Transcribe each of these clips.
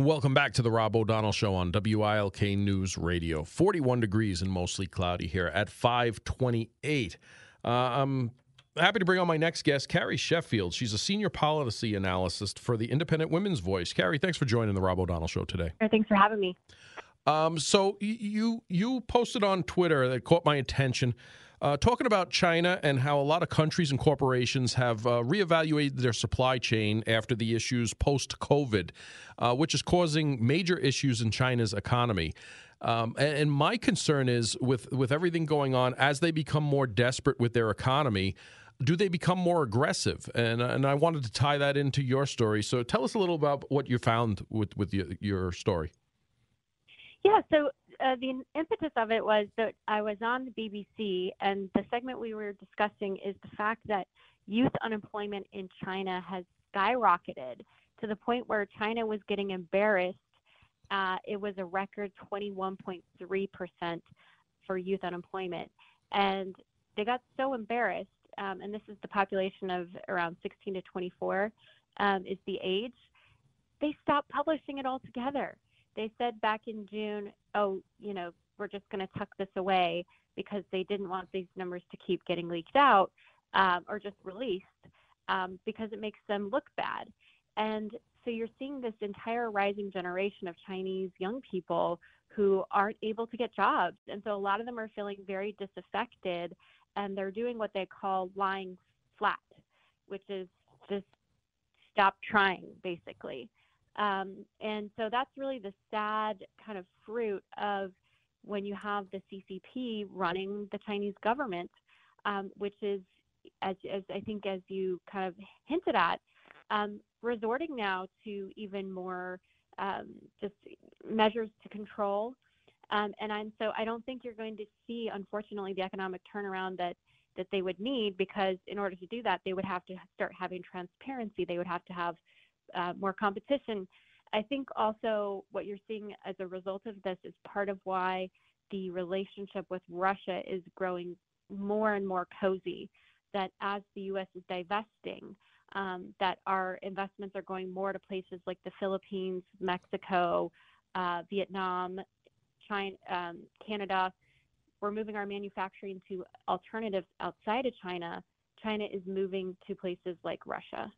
Welcome back to the Rob O'Donnell Show on WILK News Radio. 41 degrees and mostly cloudy here at 528. Uh, I'm happy to bring on my next guest, Carrie Sheffield. She's a senior policy analyst for the Independent Women's Voice. Carrie, thanks for joining the Rob O'Donnell Show today. Thanks for having me. Um, so you you posted on Twitter that caught my attention uh, talking about China and how a lot of countries and corporations have uh, reevaluated their supply chain after the issues post COVID, uh, which is causing major issues in China's economy. Um, and, and, my concern is with, with everything going on, as they become more desperate with their economy, do they become more aggressive? And, and I wanted to tie that into your story. So tell us a little about what you found with, with your, your story. Yeah, so uh, the impetus of it was that I was on the BBC, and the segment we were discussing is the fact that youth unemployment in China has skyrocketed to the point where China was getting embarrassed. Uh, it was a record 21.3% for youth unemployment. And they got so embarrassed, um, and this is the population of around 16 to 24 um, is the age, they stopped publishing it altogether they said back in June, oh, you know, we're just going to tuck this away because they didn't want these numbers to keep getting leaked out um, or just released um, because it makes them look bad. And so you're seeing this entire rising generation of Chinese young people who aren't able to get jobs. And so a lot of them are feeling very disaffected and they're doing what they call lying flat, which is just stop trying, basically. Um, and so that's really the sad kind of fruit of when you have the CCP running the Chinese government, um, which is, as, as, I think, as you kind of hinted at, um, resorting now to even more um, just measures to control. Um, and I'm, so I don't think you're going to see, unfortunately, the economic turnaround that that they would need because in order to do that, they would have to start having transparency. They would have to have uh, more competition. I think also what you're seeing as a result of this is part of why the relationship with Russia is growing more and more cozy. That as the U.S. is divesting, um, that our investments are going more to places like the Philippines, Mexico, uh, Vietnam, China, um, Canada. We're moving our manufacturing to alternatives outside of China. China is moving to places like Russia.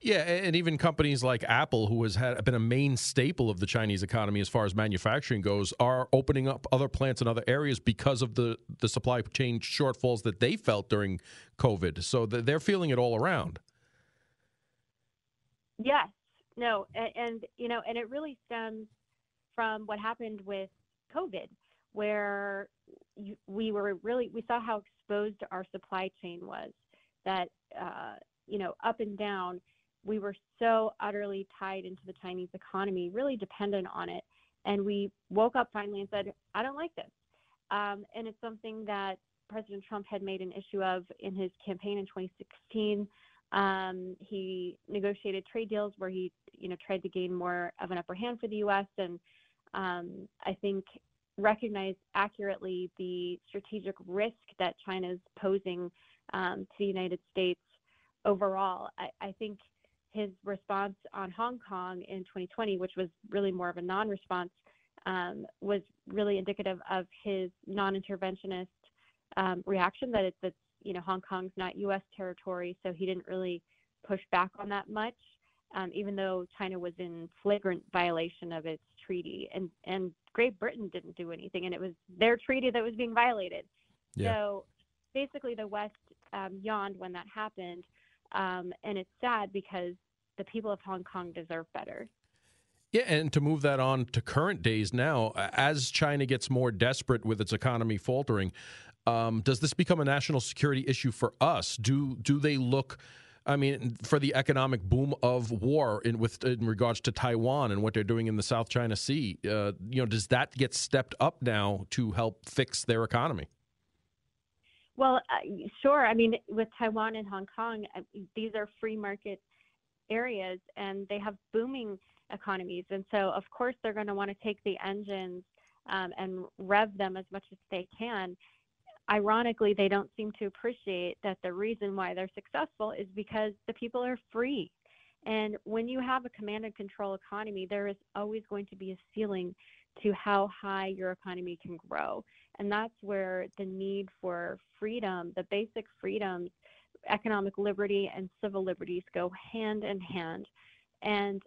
Yeah, and even companies like Apple, who has had been a main staple of the Chinese economy as far as manufacturing goes, are opening up other plants in other areas because of the the supply chain shortfalls that they felt during COVID. So they're feeling it all around. Yes, no, and, and you know, and it really stems from what happened with COVID, where we were really we saw how exposed our supply chain was. That uh, you know, up and down we were so utterly tied into the Chinese economy, really dependent on it. And we woke up finally and said, I don't like this. Um, and it's something that President Trump had made an issue of in his campaign in 2016. Um, he negotiated trade deals where he, you know, tried to gain more of an upper hand for the U.S. and um, I think recognized accurately the strategic risk that China is posing um, to the United States overall. I, I think his response on Hong Kong in 2020, which was really more of a non response, um, was really indicative of his non interventionist um, reaction that it's, it's, you know, Hong Kong's not U.S. territory, so he didn't really push back on that much, um, even though China was in flagrant violation of its treaty. And, and Great Britain didn't do anything, and it was their treaty that was being violated. Yeah. So basically, the West um, yawned when that happened. Um, and it's sad because the people of Hong Kong deserve better. Yeah, and to move that on to current days now, as China gets more desperate with its economy faltering, um, does this become a national security issue for us? Do do they look? I mean, for the economic boom of war in with in regards to Taiwan and what they're doing in the South China Sea, uh, you know, does that get stepped up now to help fix their economy? Well, uh, sure. I mean, with Taiwan and Hong Kong, uh, these are free market areas and they have booming economies. And so, of course, they're going to want to take the engines um, and rev them as much as they can. Ironically, they don't seem to appreciate that the reason why they're successful is because the people are free. And when you have a command and control economy, there is always going to be a ceiling to how high your economy can grow. And that's where the need for freedom, the basic freedoms, economic liberty and civil liberties go hand in hand. And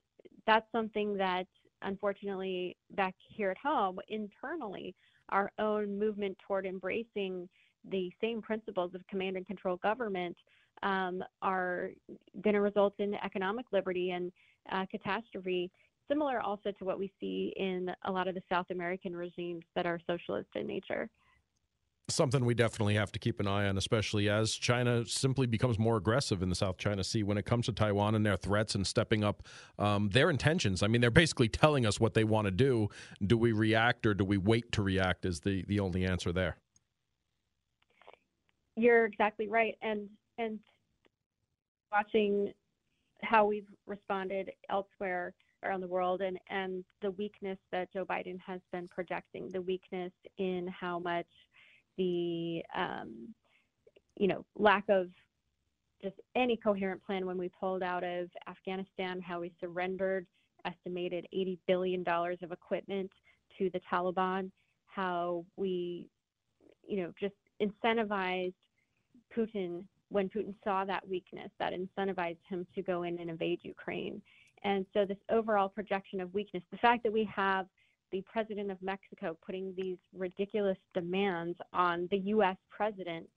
that's something that unfortunately back here at home internally our own movement toward embracing the same principles of command and control government um, are going to result in economic liberty and uh, catastrophe, similar also to what we see in a lot of the South American regimes that are socialist in nature something we definitely have to keep an eye on, especially as China simply becomes more aggressive in the South China Sea when it comes to Taiwan and their threats and stepping up um, their intentions. I mean, they're basically telling us what they want to do. Do we react or do we wait to react? Is the the only answer there. You're exactly right, and and watching how we've responded elsewhere around the world and, and the weakness that Joe Biden has been projecting, the weakness in how much the um, you know lack of just any coherent plan when we pulled out of Afghanistan, how we surrendered estimated 80 billion dollars of equipment to the Taliban, how we you know just incentivized Putin when Putin saw that weakness, that incentivized him to go in and invade Ukraine. And so this overall projection of weakness, the fact that we have the president of Mexico putting these ridiculous demands on the U.S. president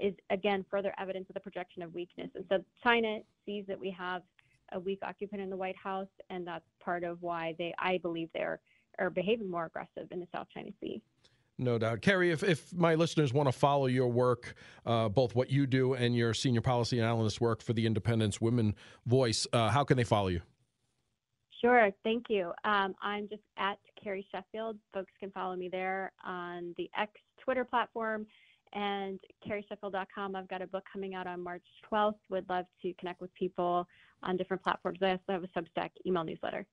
is again further evidence of the projection of weakness. And so China sees that we have a weak occupant in the White House, and that's part of why they, I believe, they're are behaving more aggressive in the South China Sea. No doubt. Carrie, if, if my listeners want to follow your work, uh, both what you do and your senior policy analyst work for the Independence Women Voice, uh, how can they follow you? Sure, thank you. Um, I'm just at Carrie Sheffield. Folks can follow me there on the X Twitter platform and carriesheffield.com. I've got a book coming out on March 12th. Would love to connect with people on different platforms. I also have a Substack email newsletter.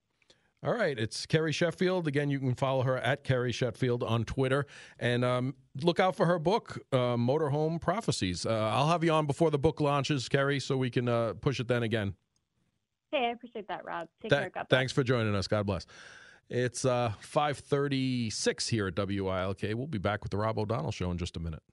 All right, it's Carrie Sheffield. Again, you can follow her at Carrie Sheffield on Twitter and um, look out for her book, uh, Motorhome Prophecies. Uh, I'll have you on before the book launches, Carrie, so we can uh, push it then again. Hey, I appreciate that, Rob. Take Th- care. God thanks for joining us. God bless. It's uh, 536 here at WILK. We'll be back with the Rob O'Donnell Show in just a minute.